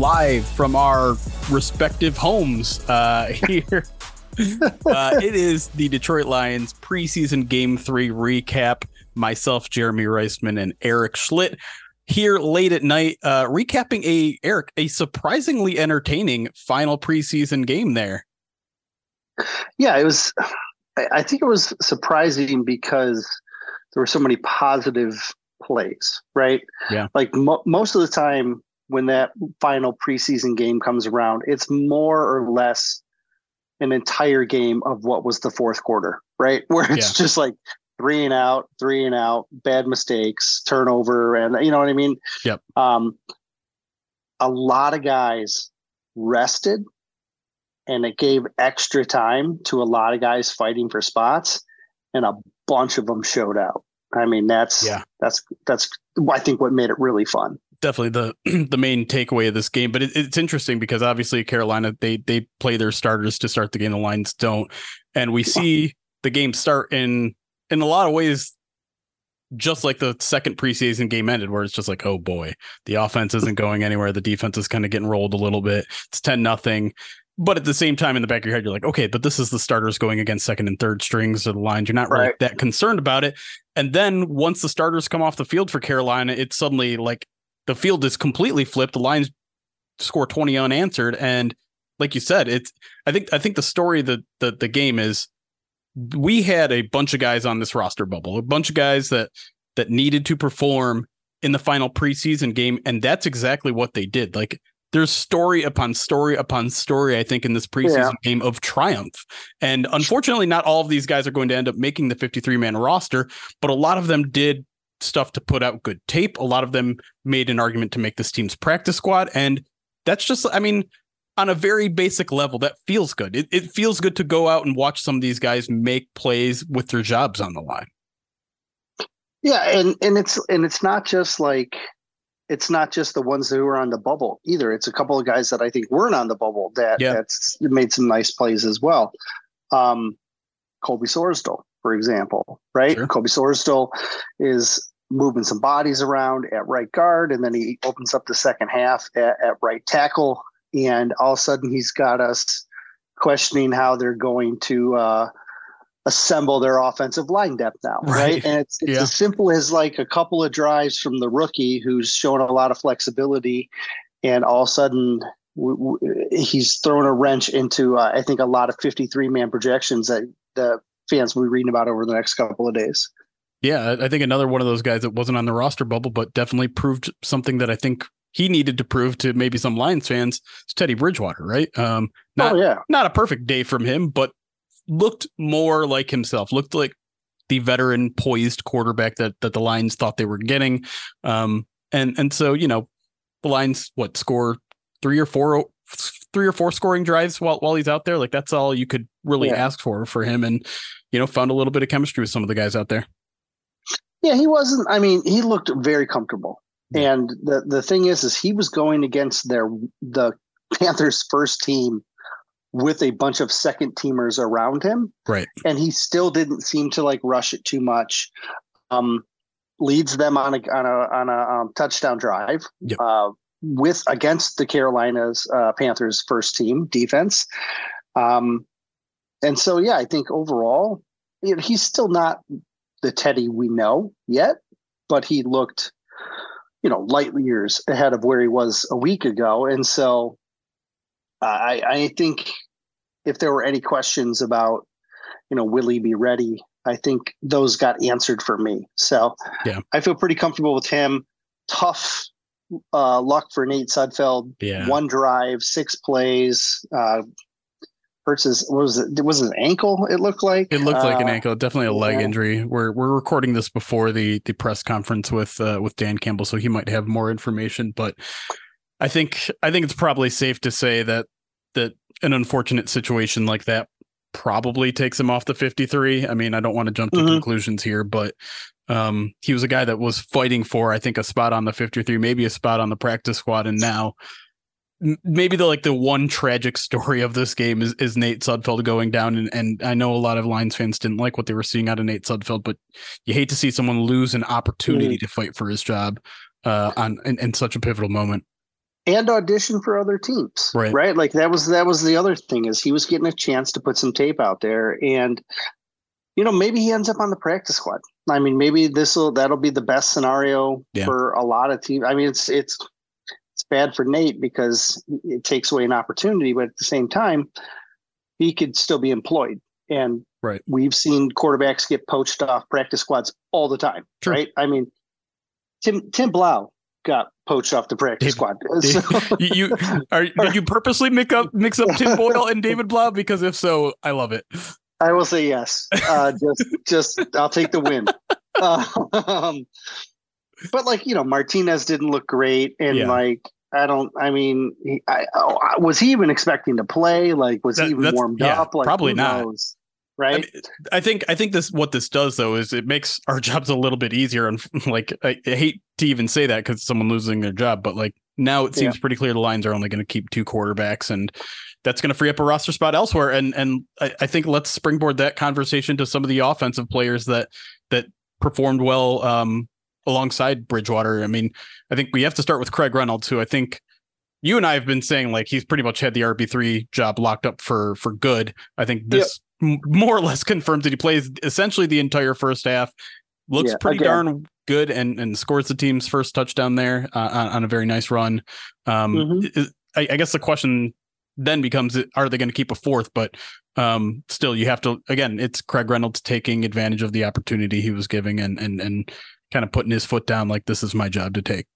Live from our respective homes uh, here. uh, it is the Detroit Lions preseason game three recap. Myself, Jeremy Reisman, and Eric Schlitt here late at night, uh, recapping a Eric a surprisingly entertaining final preseason game there. Yeah, it was. I think it was surprising because there were so many positive plays, right? Yeah. Like mo- most of the time, when that final preseason game comes around, it's more or less an entire game of what was the fourth quarter, right? Where it's yeah. just like three and out, three and out, bad mistakes, turnover, and you know what I mean? Yep. Um, a lot of guys rested and it gave extra time to a lot of guys fighting for spots and a bunch of them showed out. I mean, that's yeah, that's that's I think what made it really fun definitely the the main takeaway of this game. But it, it's interesting because obviously Carolina they they play their starters to start the game. The Lions don't, and we see the game start in in a lot of ways. Just like the second preseason game ended, where it's just like, oh boy, the offense isn't going anywhere. The defense is kind of getting rolled a little bit. It's 10 nothing. But at the same time, in the back of your head, you're like, okay, but this is the starters going against second and third strings of the lines. You're not really right. that concerned about it. And then once the starters come off the field for Carolina, it's suddenly like the field is completely flipped. The Lions score 20 unanswered. And like you said, it's I think I think the story the the the game is we had a bunch of guys on this roster bubble, a bunch of guys that that needed to perform in the final preseason game, and that's exactly what they did. Like there's story upon story upon story, I think, in this preseason yeah. game of triumph. And unfortunately, not all of these guys are going to end up making the 53 man roster, but a lot of them did stuff to put out good tape. A lot of them made an argument to make this team's practice squad. And that's just, I mean, on a very basic level, that feels good. It, it feels good to go out and watch some of these guys make plays with their jobs on the line. Yeah, and and it's and it's not just like it's not just the ones who are on the bubble either. It's a couple of guys that I think weren't on the bubble that yeah. that's made some nice plays as well. Um, Colby Sorsdal, for example, right? Sure. Colby Sorsdal is moving some bodies around at right guard, and then he opens up the second half at, at right tackle, and all of a sudden he's got us questioning how they're going to uh, assemble their offensive line depth now, right? right? And it's, it's yeah. as simple as like a couple of drives from the rookie who's shown a lot of flexibility, and all of a sudden w- w- he's thrown a wrench into uh, I think a lot of 53 man projections that the fans will be reading about over the next couple of days. Yeah, I think another one of those guys that wasn't on the roster bubble, but definitely proved something that I think he needed to prove to maybe some Lions fans. Is Teddy Bridgewater, right? Um, not, oh, yeah. not a perfect day from him, but looked more like himself. Looked like the veteran, poised quarterback that that the Lions thought they were getting. Um, and and so you know, the Lions what score three or four three or four scoring drives while while he's out there. Like that's all you could really yeah. ask for for him, and you know, found a little bit of chemistry with some of the guys out there. Yeah, he wasn't. I mean, he looked very comfortable. And the the thing is, is he was going against their the Panthers' first team with a bunch of second teamers around him, right? And he still didn't seem to like rush it too much. Um, leads them on a on a on a um, touchdown drive yep. uh, with against the Carolinas uh, Panthers' first team defense. Um, and so, yeah, I think overall, you know, he's still not the Teddy we know yet, but he looked, you know, light years ahead of where he was a week ago. And so uh, I, I think if there were any questions about, you know, will he be ready? I think those got answered for me. So yeah, I feel pretty comfortable with him. Tough, uh, luck for Nate Sudfeld. Yeah. One drive, six plays. Uh, hurts his was it was his ankle. It looked like it looked like an Uh, ankle, definitely a leg yeah. injury. We're we're recording this before the the press conference with uh, with Dan Campbell, so he might have more information. But I think I think it's probably safe to say that that an unfortunate situation like that probably takes him off the 53. I mean, I don't want to jump to Mhm. conclusions here, but um, he was a guy that was fighting for, I think, a spot on the 53, maybe a spot on the practice squad, and now maybe the like the one tragic story of this game is, is Nate Sudfeld going down and, and I know a lot of Lions fans didn't like what they were seeing out of Nate Sudfeld, but you hate to see someone lose an opportunity to fight for his job uh on in, in such a pivotal moment. and audition for other teams. Right. Right. Like that was that was the other thing is he was getting a chance to put some tape out there and you know, maybe he ends up on the practice squad. I mean, maybe this will that'll be the best scenario Yeah. for a lot of teams. I mean, it's it's bad for Nate because it takes away an opportunity, but at the same time, he could still be employed. And Right. we've seen quarterbacks get poached off practice squads all the time. Right. I mean, Tim Tim Blough got poached off the practice Dave- squad. Dave- So- You, you are did you purposely mix up mix up Tim Boyle and David Blough? Because if so, I love it. I will say yes. Uh, just, just I'll take the win. Uh, um, but like you know, Martinez didn't look great, and Yeah. like I don't. I mean, he, I, oh, I- was he even expecting to play? Like, was That- he even warmed yeah, up? Like, probably not. knows, right? I, mean, I think I think this what this does though is it makes our jobs a little bit easier and like I, I hate to even say that because someone losing their job, but like now it seems pretty clear the Lions are only going to keep two quarterbacks and that's going to free up a roster spot elsewhere. And and I, I think let's springboard that conversation to some of the offensive players that that performed well um, alongside Bridgewater. I mean, I think we have to start with Craig Reynolds, who I think you and I have been saying like he's pretty much had the RB three job locked up for for good. I think this m- more or less confirms that he plays essentially the entire first half. Looks Yeah, pretty again. darn good and and scores the team's first touchdown there uh, on, on a very nice run. Um, Mhm. is- I, I guess the question then becomes are they going to keep a fourth but um still you have to again it's craig reynolds taking advantage of the opportunity he was giving and and and kind of putting his foot down like this is my job to take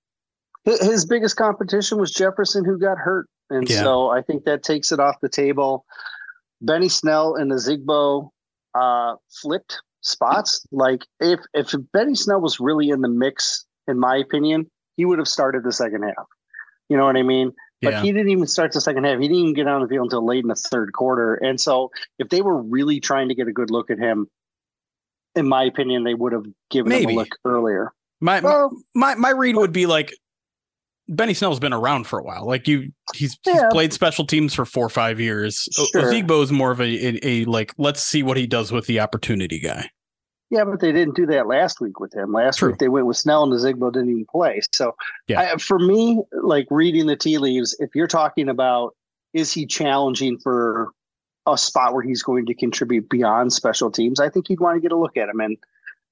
His biggest competition was Jefferson, who got hurt, and Yeah. so I think that takes it off the table. Benny Snell and Ozigbo uh, flipped spots. Like if if Benny Snell was really in the mix, in my opinion, he would have started the second half. You know what I mean? But yeah he didn't even start the second half. He didn't even get on the field until late in the third quarter. And so, if they were really trying to get a good look at him, in my opinion, they would have given him a look earlier. my, my Well, my my read would be like Benny Snell's been around for a while. Like you, he's, he's played special teams for four or five years. O- Sure. Ozigbo is more of a, a a like let's see what he does with the opportunity guy. Yeah, but they didn't do that last week with him. Last True. week they went with Snell and Ozigbo didn't even play. So, Yeah. I, for me, like reading the tea leaves, if you're talking about is he challenging for a spot where he's going to contribute beyond special teams, I think you'd want to get a look at him, and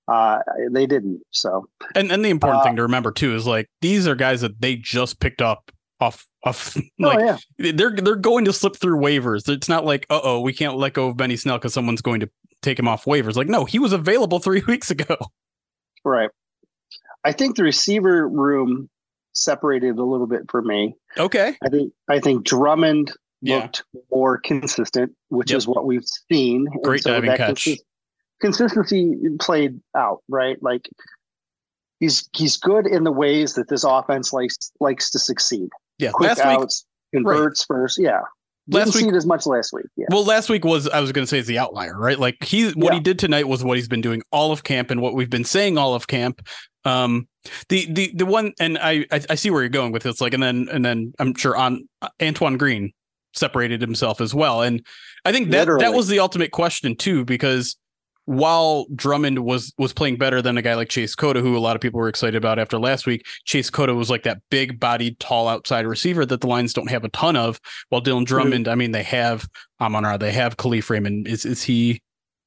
uh, they didn't. So, And and the important Uh, thing to remember too is like these are guys that they just picked up off off oh yeah, they're they're going to slip through waivers. It's not like uh oh we can't let go of Benny Snell because someone's going to take him off waivers. Like no, he was available three weeks ago. right. I think the receiver room separated a little bit for me. Okay, I think I think Drummond Yeah. looked more consistent, which Yep. is what we've seen. And Great diving catch. consis- consistency played out, right? Like he's he's good in the ways that this offense likes likes to succeed. yeah. Quick last week, outs, converts first. Yeah. Last Didn't see it as much last week. Yeah. well, last week was I was going to say is the outlier, right? Like he what Yeah. he did tonight was what he's been doing all of camp and what we've been saying all of camp. Um, the the the one and I I, I see where you're going with this. Like and then and then I'm sure on Antoine Green separated himself as well, and I think that that was the ultimate question too because while Drummond was was playing better than a guy like Chase Cota, who a lot of people were excited about after last week, Chase Cota was like that big bodied, tall outside receiver that the Lions don't have a ton of. While Dylan Drummond, I mean, they have Amon Ra, they have Kalif Raymond. Is is he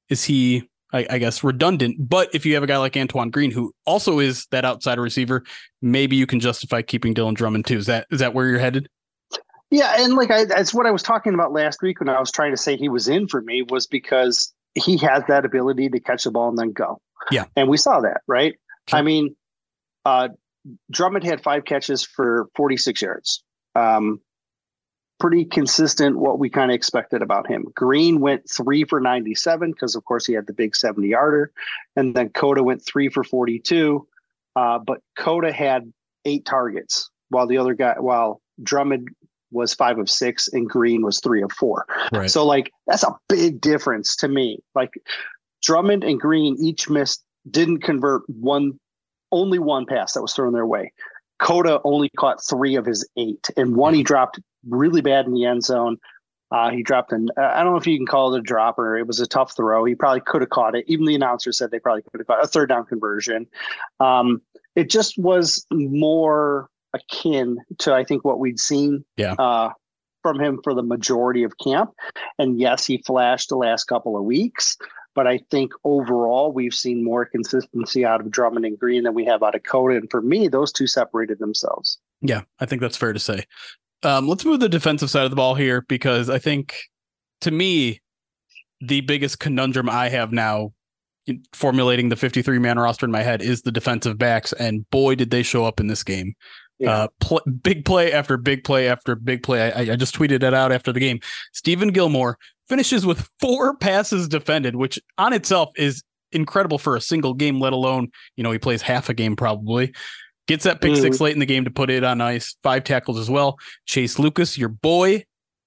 is he I, I guess redundant? But if you have a guy like Antoine Green, who also is that outside receiver, maybe you can justify keeping Dylan Drummond too. Is that is that where you're headed? Yeah, and like I that's what I was talking about last week when I was trying to say he was in for me was because he has that ability to catch the ball and then go. Yeah. And we saw that, right? Sure. I mean, uh Drummond had five catches for 46 yards. Um, pretty consistent what we kind of expected about him. Green went three for 97 because, of course, he had the big 70 yarder. And then Cota went three for 42. Uh, but Cota had eight targets while the other guy, while Drummond was five of six and Green was three of four. Right. So, like, that's a big difference to me. Like, Drummond and Green each missed, didn't convert one, only one pass that was thrown their way. Cota only caught three of his eight, and one he dropped really bad in the end zone. Uh, he dropped an, I don't know if you can call it a dropper. It was a tough throw. He probably could have caught it. Even the announcer said they probably could have caught a third down conversion. Um, it just was more akin to, I think, what we'd seen yeah. uh, from him for the majority of camp. And yes, he flashed the last couple of weeks, but I think overall we've seen more consistency out of Drummond and Green than we have out of Cota. And for me, those two separated themselves. Yeah, I think that's fair to say. Um, let's move the defensive side of the ball here because I think, to me, the biggest conundrum I have now formulating the 53 man roster in my head is the defensive backs. And boy, did they show up in this game. Yeah. Uh, pl- big play after big play after big play. I, I just tweeted it out after the game. Steven Gilmore finishes with four passes defended, which on itself is incredible for a single game, let alone, you know, he plays half a game probably. Gets that pick mm. six late in the game to put it on ice. Five tackles as well. Chase Lucas, your boy,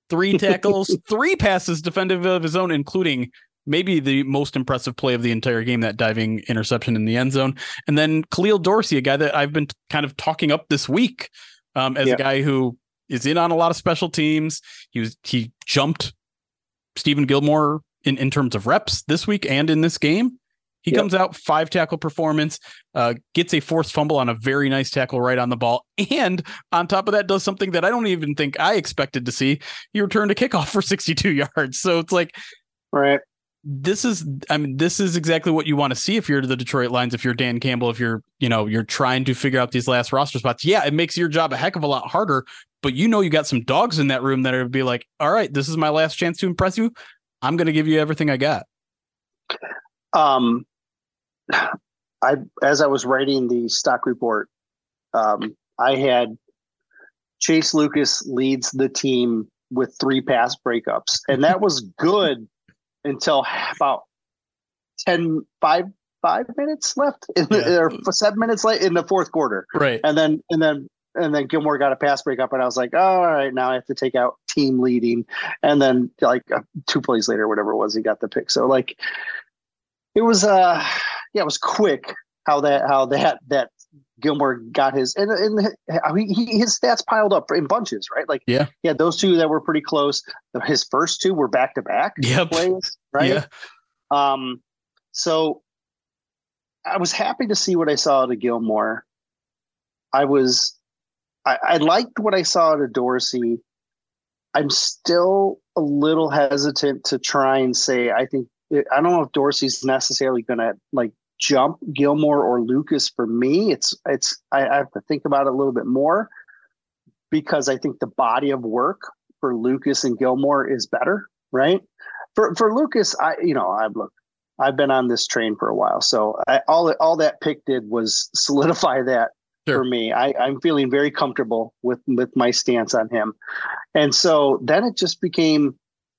three tackles, three passes defended of his own, including maybe the most impressive play of the entire game, that diving interception in the end zone. And then Khalil Dorsey, a guy that I've been kind of talking up this week um, as yep. a guy who is in on a lot of special teams. He was he jumped Steven Gilmore in, in terms of reps this week and in this game. He yep. comes out five tackle performance, uh, gets a forced fumble on a very nice tackle right on the ball, and on top of that, does something that I don't even think I expected to see. He returned a kickoff for 62 yards. So it's like, right. This is, I mean, this is exactly what you want to see if you're the Detroit Lions. If you're Dan Campbell, if you're, you know, you're trying to figure out these last roster spots. Yeah, it makes your job a heck of a lot harder. But you know, you got some dogs in that room that are be like, all right, this is my last chance to impress you. I'm going to give you everything I got. Um, I as I was writing the stock report, um, I had Chase Lucas leads the team with three pass breakups, and that was good until about 10, five, five minutes left in the, yeah. or seven minutes late in the fourth quarter. Right. And then, and then, and then Gilmore got a pass breakup, and I was like, oh, all right, now I have to take out team leading. And then, like uh, two plays later, whatever it was, he got the pick. So, like, it was, uh, yeah, it was quick how that how that that Gilmore got his and, and he, his stats piled up in bunches, right? Like yeah, yeah, those two that were pretty close. His first two were back to back plays, right? Yeah. Um, so I was happy to see what I saw to Gilmore. I was, I, I liked what I saw to Dorsey. I'm still a little hesitant to try and say I think I don't know if Dorsey's necessarily going to like jump Gilmore or Lucas for me. It's it's I, I, have to think about it a little bit more because I think the body of work for Lucas and Gilmore is better, right? For for Lucas, I you know I've looked. I've been on this train for a while, so I, all all that pick did was solidify that sure. for me. I, I'm feeling very comfortable with with my stance on him, and so then it just became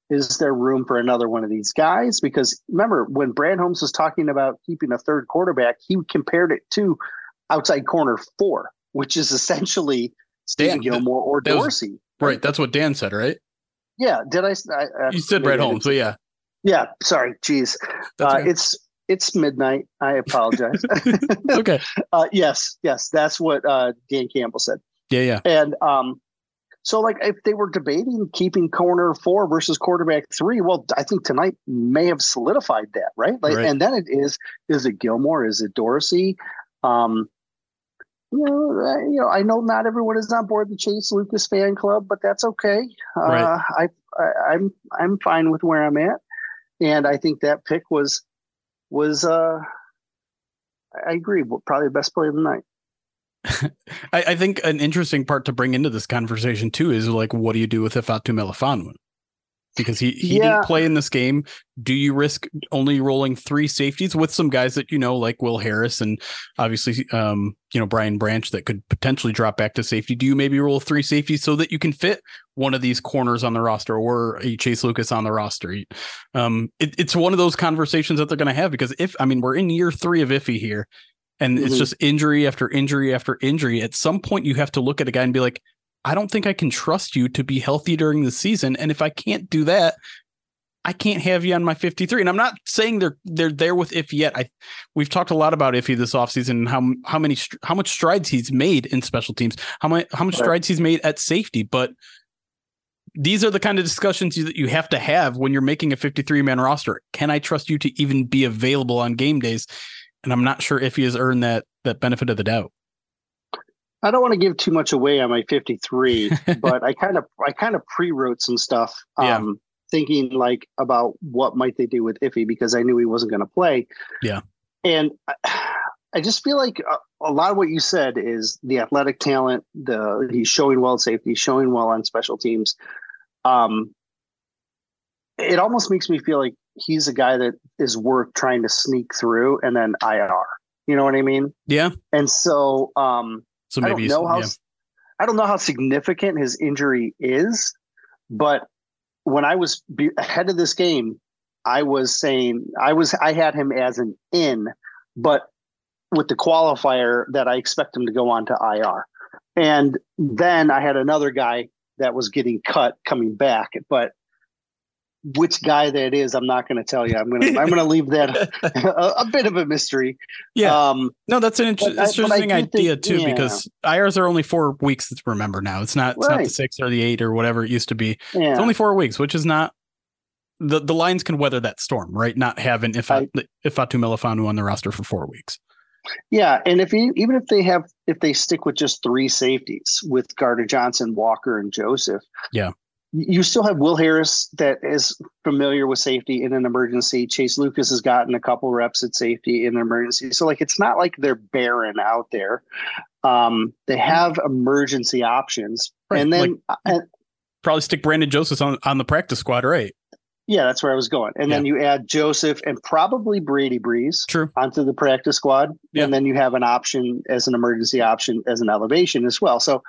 is there room for another one of these guys? Because remember, when Brad Holmes was talking about keeping a third quarterback, he compared it to outside corner four, which is essentially Stan Gilmore or Dorsey. Was, right. That's what Dan said, right? Yeah. Did I? I, you said Brad Holmes, but yeah. Yeah. Sorry. Jeez. Uh, it's it's midnight. I apologize. okay. Uh, yes. Yes. That's what uh, Dan Campbell said. Yeah. Yeah. And um, so, like, if they were debating keeping corner four versus quarterback three, well, I think tonight may have solidified that, right? Like, right. and then it is: is it Gilmore? Is it Dorsey? Um, you know, you know, I know not everyone is on board the Chase Lucas fan club, but that's okay. Uh. I, I, I'm I'm fine with where I'm at, and I think that pick was was uh, I agree, probably the best play of the night. I, I, think an interesting part to bring into this conversation too is like, what do you do with Ifeatu Melifonwu? because he, he yeah. didn't play in this game. Do you risk only rolling three safeties with some guys that you know, like Will Harris and obviously, um, you know, Brian Branch that could potentially drop back to safety? Do you maybe roll three safeties so that you can fit one of these corners on the roster or a Chase Lucas on the roster? Um, it, it's one of those conversations that they're going to have because if, I mean, we're in year three of Iffy here and mm-hmm. it's just injury after injury after injury. At some point, you have to look at a guy and be like, I don't think I can trust you to be healthy during the season. And if I can't do that, I can't have you on my 53. And I'm not saying they're they're there with Iffy yet. I we've talked a lot about Iffy this offseason and how how many how much strides he's made in special teams, how much how much strides he's made at safety. But these are the kind of discussions you, that you have to have when you're making a 53 man roster. Can I trust you to even be available on game days? And I'm not sure if he has earned that that benefit of the doubt. I don't want to give too much away on my 53, but I kind of I kind of pre-wrote some stuff, um, yeah. thinking like about what might they do with Iffy because I knew he wasn't going to play. Yeah, and I, I just feel like a, a, lot of what you said is the athletic talent. The he's showing well at safety, showing well on special teams. Um, it almost makes me feel like he's a guy that is worth trying to sneak through and then IR. You know what I mean? Yeah. And so, um, so maybe I don't know how yeah. I don't know how significant his injury is, but when I was be- ahead of this game, I was saying I was I had him as an in, but with the qualifier that I expect him to go on to IR. And then I had another guy that was getting cut coming back, but which guy that is, I'm not going to tell you. I'm going to I'm going to leave that a, a, bit of a mystery. Yeah. Um, no, that's an inter- but, interesting idea think, too yeah. because IRs are only four weeks to remember now. It's not it's right. not the six or the eight or whatever it used to be. Yeah. It's only four weeks, which is not the the Lions can weather that storm, right? Not having if I, Ifeatu Melifonwu on the roster for four weeks. Yeah, and if he, even if they have if they stick with just three safeties with Gardner Johnson, Walker, and Joseph, yeah, you still have Will Harris that is familiar with safety in an emergency. Chase Lucas has gotten a couple reps at safety in an emergency. So like it's not like they're barren out there. Um, they have emergency options. Right. And then like, uh, probably stick Brandon Joseph on, on the practice squad, right? Yeah, that's where I was going. And yeah. then you add Joseph and probably Brady Breeze True. onto the practice squad. Yeah. And then you have an option as an emergency option as an elevation as well. So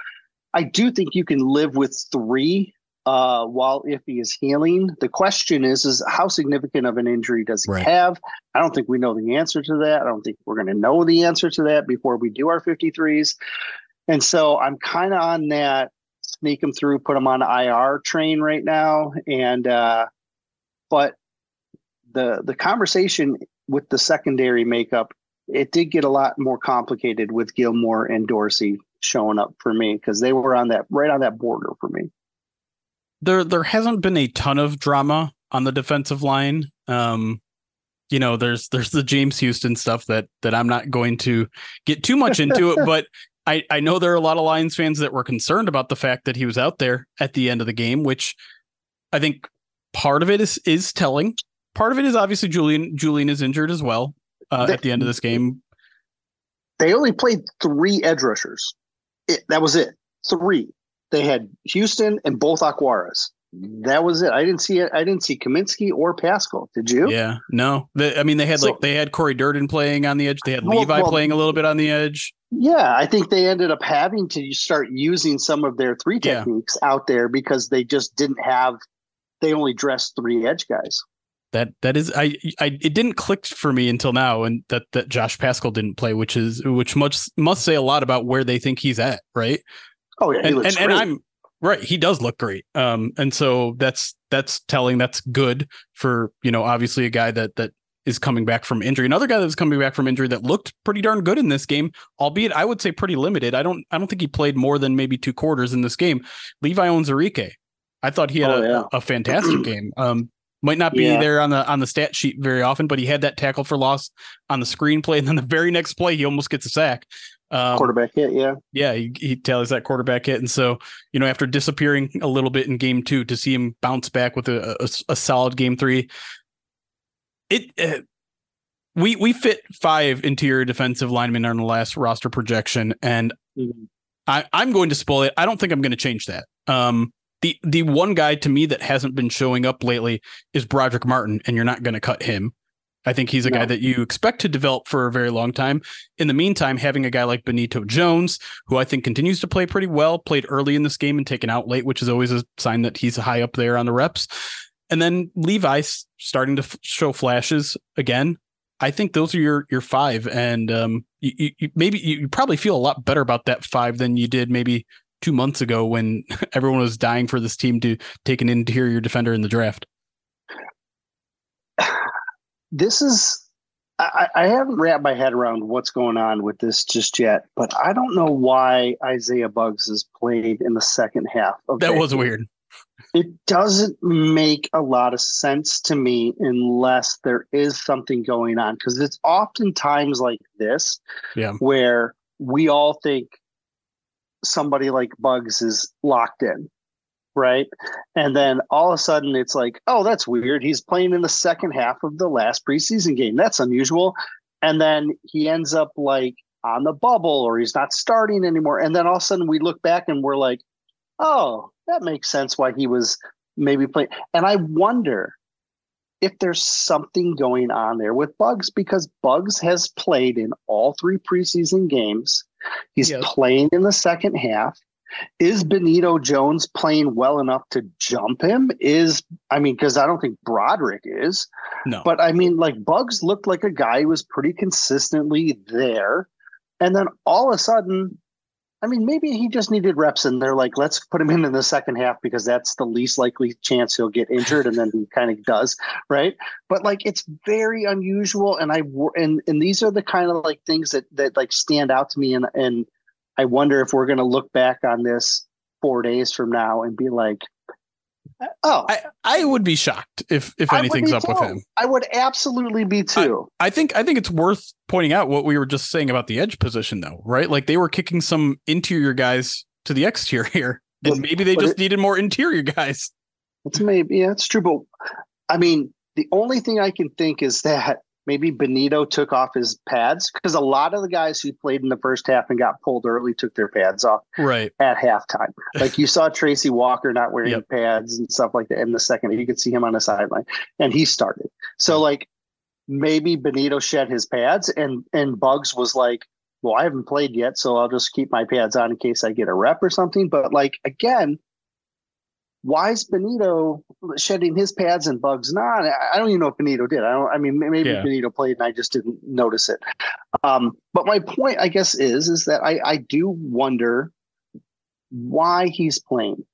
I do think you can live with three uh, while if he is healing. The question is, is how significant of an injury does he right. have? I don't think we know the answer to that. I don't think we're going to know the answer to that before we do our 53s. And so I'm kind of on that sneak him through, put him on IR train right now. And, uh, but the, the conversation with the secondary makeup, it did get a lot more complicated with Gilmore and Dorsey showing up for me because they were on that right on that border for me there there hasn't been a ton of drama on the defensive line. Um, you know, there's there's the James Houston stuff that that I'm not going to get too much into it, but I I know there are a lot of Lions fans that were concerned about the fact that he was out there at the end of the game, which I think part of it is is telling. Part of it is obviously Julian Julian is injured as well uh, they, at the end of this game. They only played three edge rushers. It, that was it. Three. They had Houston and both Okwara's. That was it. I didn't see it. I didn't see Cominsky or Paschal. Did you? Yeah, no. I mean, they had so, like they had Cory Durden playing on the edge. They had well, Levi well, playing a little bit on the edge. Yeah, I think they ended up having to start using some of their three techniques yeah. out there because they just didn't have. They only dressed three edge guys. That that is I I it didn't click for me until now, and that that Josh Paschal didn't play, which is which much must say a lot about where they think he's at, right? Oh yeah, and, and, and, I'm right. He does look great. Um, and so that's that's telling. That's good for you know obviously a guy that that is coming back from injury. Another guy that was coming back from injury that looked pretty darn good in this game, albeit I would say pretty limited. I don't I don't think he played more than maybe two quarters in this game. Levi Onwuzurike. I thought he had oh, a, yeah. a, fantastic game. Um, might not be yeah. there on the on the stat sheet very often, but he had that tackle for loss on the screenplay, and then the very next play he almost gets a sack. Um, quarterback hit, yeah, yeah. He, he tallies that quarterback hit, and so you know after disappearing a little bit in game two, to see him bounce back with a, a, a solid game three, it. Uh, we we fit five interior defensive linemen on the last roster projection, and mm-hmm. I, I'm going to spoil it. I don't think I'm going to change that. Um, The the one guy to me that hasn't been showing up lately is Brodric Martin, and you're not going to cut him. I think he's a guy that you expect to develop for a very long time. In the meantime, having a guy like Benito Jones, who I think continues to play pretty well, played early in this game and taken out late, which is always a sign that he's high up there on the reps. And then Levi starting to f- show flashes again. I think those are your your five, and um, you, you, maybe you probably feel a lot better about that five than you did maybe two months ago when everyone was dying for this team to take an interior defender in the draft. This is I, I, haven't wrapped my head around what's going on with this just yet, but I don't know why Isaiah Buggs is played in the second half of that, that was weird. It doesn't make a lot of sense to me unless there is something going on because it's oftentimes like this yeah. where we all think somebody like Buggs is locked in, right? And then all of a sudden it's like, oh, that's weird. He's playing in the second half of the last preseason game. That's unusual. And then he ends up like on the bubble or he's not starting anymore. And then all of a sudden we look back and we're like, oh, that makes sense why he was maybe playing. And I wonder if there's something going on there with Buggs because Buggs has played in all three preseason games. He's yep. playing in the second half. Is Benito Jones playing well enough to jump him? Is I mean, because I don't think Brodric is. No. But I mean, like Buggs looked like a guy who was pretty consistently there. And then all of a sudden, I mean, maybe he just needed reps, and they're like, let's put him in in the second half because that's the least likely chance he'll get injured, and then he kind of does, right? But like, it's very unusual, and I and and these are the kind of like things that that like stand out to me, and and I wonder if we're going to look back on this four days from now and be like, Oh, I, I would be shocked if if anything's up too. with him. I would absolutely be too. I, I, think I think it's worth pointing out what we were just saying about the edge position, though, right? Like they were kicking some interior guys to the exterior, and but, maybe they just it, needed more interior guys. It's maybe yeah, it's true, but I mean, the only thing I can think is that maybe Benito took off his pads because a lot of the guys who played in the first half and got pulled early took their pads off right at halftime. Like you saw Tracy Walker not wearing yep. pads and stuff like that in the second. You could see him on the sideline, and he started. So like maybe Benito shed his pads, and and Buggs was like, "Well, I haven't played yet, so I'll just keep my pads on in case I get a rep or something." But like again, why is Benito shedding his pads and Buggs not? I don't even know if Benito did. I don't. I mean, maybe yeah. Benito played and I just didn't notice it. Um, but my point, I guess, is is that I I do wonder why he's playing,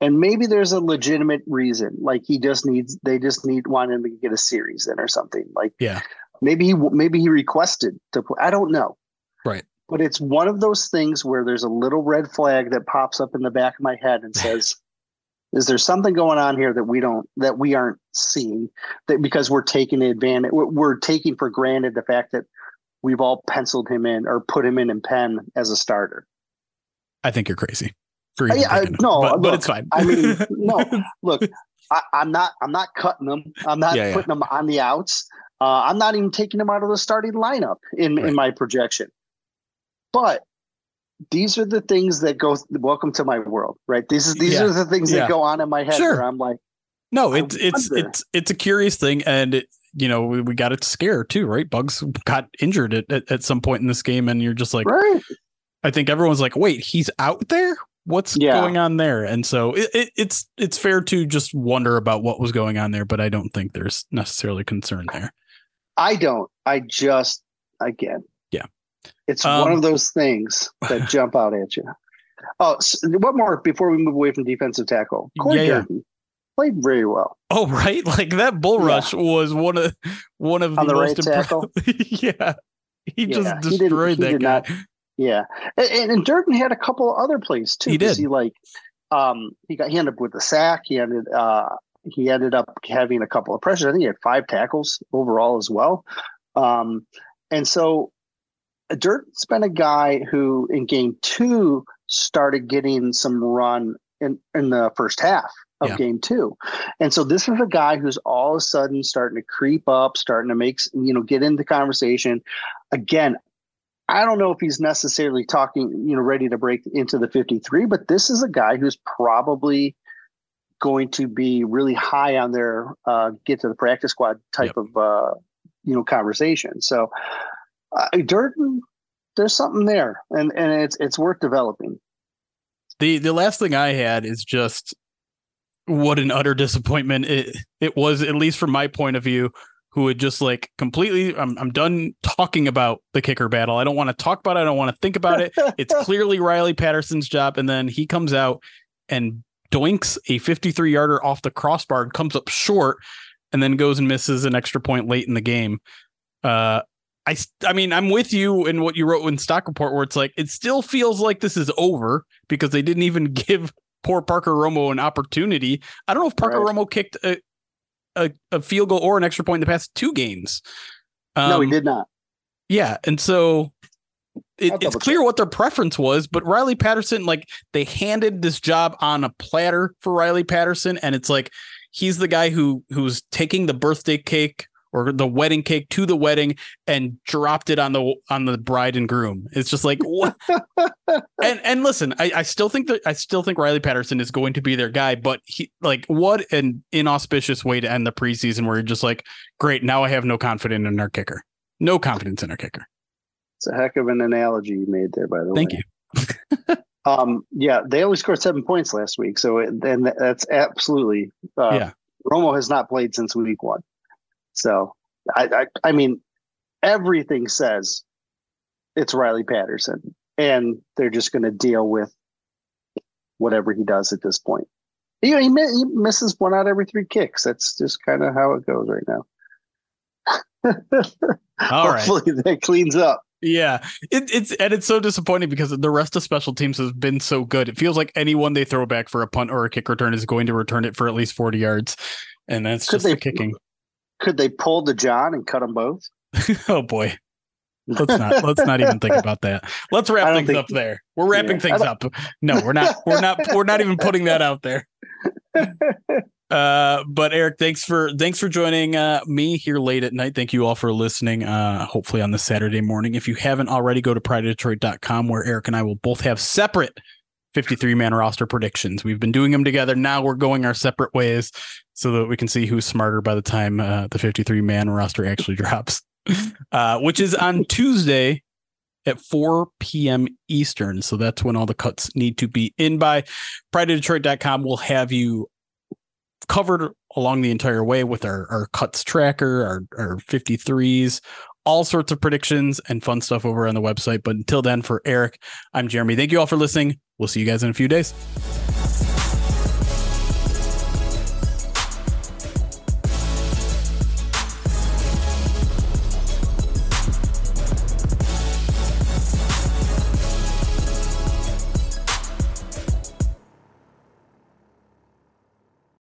and maybe there's a legitimate reason. Like he just needs, they just need want him to get a series in or something. Like yeah, maybe he maybe he requested to play. I don't know. Right. But it's one of those things where there's a little red flag that pops up in the back of my head and says is there something going on here that we don't that we aren't seeing that because we're taking advantage we're taking for granted the fact that we've all penciled him in or put him in in pen as a starter? I think you're crazy I, I, no but, look, but, it's fine. I mean no look I, am not i'm not cutting them i'm not yeah, putting yeah. them on the outs. Uh, i'm not even taking them out of the starting lineup in, right. in my projection. But these are the things that go welcome to my world right these is these yeah. are the things yeah. that go on in my head sure. where i'm like no it's it's it's it's a curious thing and it, you know we, we got it scared too right Buggs got injured at, at, at, some point in this game and you're just like right. i think everyone's like wait he's out there what's yeah. going on there and so it, it, it's it's fair to just wonder about what was going on there but i don't think there's necessarily concern there i don't i just again it's um, one of those things that jump out at you. Oh, so one more before we move away from defensive tackle. Cory yeah, yeah. played very well. Oh, right, like that bull rush yeah. was one of one of On the, the most right tackle. yeah, he just destroyed he he that guy. Not, yeah, and, and, Durden had a couple other plays too. He did. He like, um, he got he ended up with a sack. He ended uh he ended up having a couple of pressures. I think he had five tackles overall as well. Um, and so Durden's been a guy who in game two started getting some run in, in the first half of yeah. game two. And so this is a guy who's all of a sudden starting to creep up, starting to make, you know, get into conversation. Again, I don't know if he's necessarily talking, you know, ready to break into the 53, but this is a guy who's probably going to be really high on their uh, get to the practice squad type yep. of uh, you know conversation. So uh, Durden, there's something there, and and it's it's worth developing. The the last thing I had is just what an utter disappointment it it was, at least from my point of view. Who had just like completely? I'm I'm done talking about the kicker battle. I don't want to talk about it. I don't want to think about it. It's clearly Riley Patterson's job, and then he comes out and doinks a 53 yarder off the crossbar and comes up short, and then goes and misses an extra point late in the game. Uh, I I mean I'm with you in what you wrote in stock report where it's like it still feels like this is over because they didn't even give poor Parker Romo an opportunity. I don't know if Parker right. Romo kicked a, a, a field goal or an extra point in the past two games. Um, no, he um, did not. Yeah, and so it, it's clear check. what their preference was, but Riley Patterson, like they handed this job on a platter for Riley Patterson, and it's like he's the guy who who's taking the birthday cake or the wedding cake to the wedding and dropped it on the on the bride and groom. It's just like what? and and listen, I, I still think that I still think Riley Patterson is going to be their guy, but he like what an inauspicious way to end the preseason where you're just like, great, now I have no confidence in our kicker. No confidence in our kicker. It's a heck of an analogy you made there, by the Thank way. Thank you. um, yeah, they only scored seven points last week, so then that's absolutely uh, yeah. Romo has not played since week one. So I, I, I mean, everything says it's Riley Patterson, and they're just going to deal with whatever he does at this point. You know, he, he misses one out of every three kicks. That's just kind of how it goes right now. All Hopefully right. that cleans up. Yeah, it, it's and it's so disappointing because the rest of special teams has been so good. It feels like anyone they throw back for a punt or a kick return is going to return it for at least forty yards, and that's could just they, the kicking. Could they pull the John and cut them both? oh boy, let's not let's not even think about that. Let's wrap things think, up there. We're wrapping yeah, things up. No, we're not. We're not. We're not even putting that out there. Uh, but Eric, thanks for thanks for joining uh, me here late at night. Thank you all for listening. Uh, hopefully on the Saturday morning. If you haven't already, go to prideofdetroit.com where Eric and I will both have separate 53 man roster predictions. We've been doing them together. Now we're going our separate ways so that we can see who's smarter by the time uh, the 53 man roster actually drops, uh, which is on Tuesday at 4 p.m. Eastern. So that's when all the cuts need to be in by. PrideofDetroit.com will have you covered along the entire way with our, our cuts tracker, our, our 53s, all sorts of predictions and fun stuff over on the website. But until then, for Eric, I'm Jeremy. Thank you all for listening. We'll see you guys in a few days.